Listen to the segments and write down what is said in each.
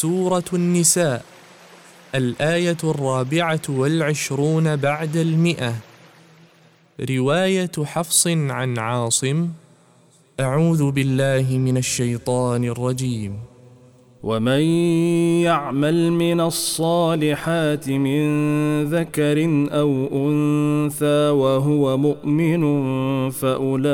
سورة النساء الآية الرابعة والعشرون بعد المئة. رواية حفص عن عاصم أعوذ بالله من الشيطان الرجيم. ومن يعمل من الصالحات من ذكر أو أنثى وهو مؤمن فأولئك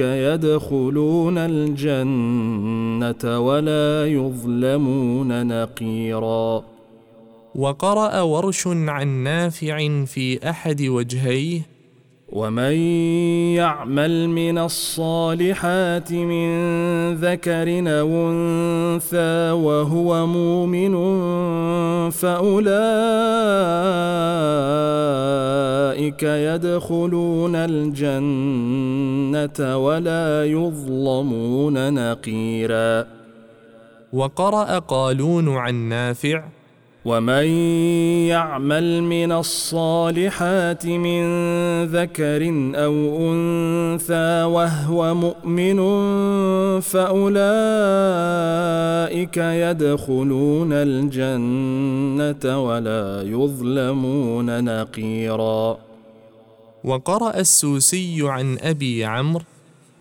يدخلون الجنة ولا يظلمون نقيرا. وقرأ ورش عن نافع في أحد وجهيه ومن يعمل من الصالحات من ذكر أو أنثى وهو مؤمن فأولئك يدخلون الجنة ولا يظلمون نقيرا. وقرأ قالون عن نافع ومن يعمل من الصالحات من ذكر أو أنثى وهو مؤمن فأولئك يدخلون الجنة ولا يظلمون نقيرا. وقرأ السوسي عن أبي عمرو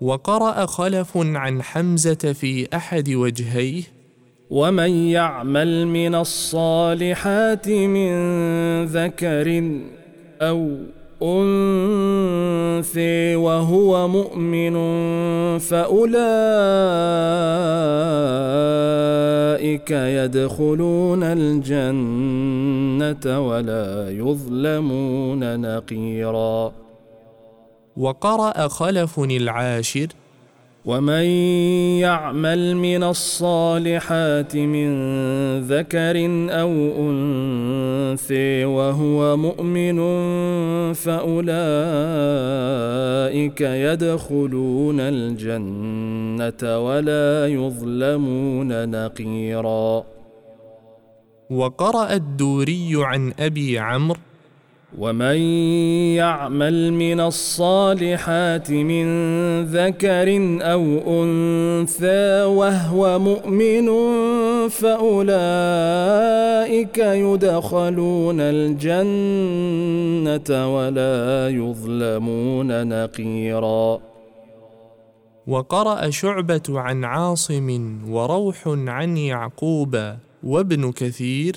وقرأ خلف عن حمزة في أحد وجهيه ومن يعمل من الصالحات من ذكر أو أنثى وهو مؤمن فأولئك يدخلون الجنة ولا يظلمون نقيرا. وقرأ خلف العاشر. ومن يعمل من الصالحات من ذكر أو أنثى وهو مؤمن فأولئك يدخلون الجنة ولا يظلمون نقيرا. وقرأ الدوري عن أبي عمرو ومن يعمل من الصالحات من ذكر أو انثى وهو مؤمن فاولئك يدخلون الجنه ولا يظلمون نقيرا وقرأ شعبة عن عاصم وروح عن يعقوب وابن كثير